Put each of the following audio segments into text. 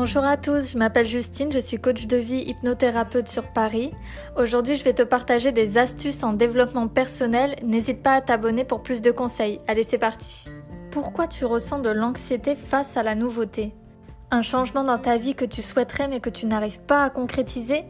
Bonjour à tous, je m'appelle Justine, je suis coach de vie hypnothérapeute sur Paris. Aujourd'hui, je vais te partager des astuces en développement personnel. N'hésite pas à t'abonner pour plus de conseils. Allez, c'est parti. Pourquoi tu ressens de l'anxiété face à la nouveauté? Un changement dans ta vie que tu souhaiterais mais que tu n'arrives pas à concrétiser?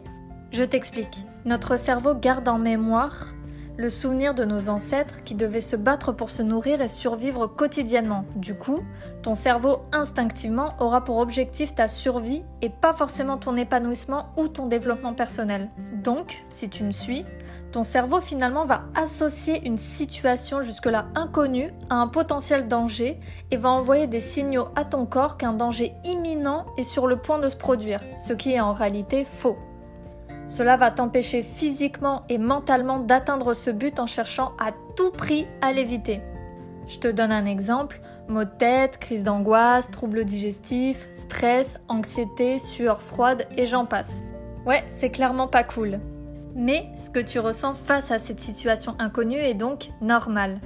Je t'explique. Notre cerveau garde en mémoire le souvenir de nos ancêtres qui devaient se battre pour se nourrir et survivre quotidiennement. Du coup, ton cerveau instinctivement aura pour objectif ta survie et pas forcément ton épanouissement ou ton développement personnel. Donc, si tu me suis, ton cerveau finalement va associer une situation jusque-là inconnue à un potentiel danger et va envoyer des signaux à ton corps qu'un danger imminent est sur le point de se produire, ce qui est en réalité faux. Cela va t'empêcher physiquement et mentalement d'atteindre ce but en cherchant à tout prix à l'éviter. Je te donne un exemple. Maux de tête, crise d'angoisse, troubles digestifs, stress, anxiété, sueur froide et j'en passe. Ouais, c'est clairement pas cool. Mais ce que tu ressens face à cette situation inconnue est donc normal.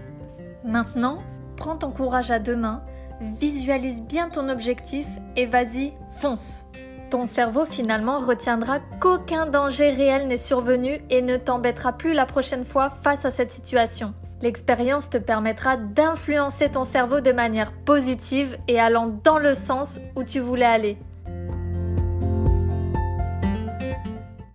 Maintenant, prends ton courage à deux mains, visualise bien ton objectif et vas-y, fonce. Ton cerveau finalement retiendra qu'aucun danger réel n'est survenu et ne t'embêtera plus la prochaine fois face à cette situation. L'expérience te permettra d'influencer ton cerveau de manière positive et allant dans le sens où tu voulais aller.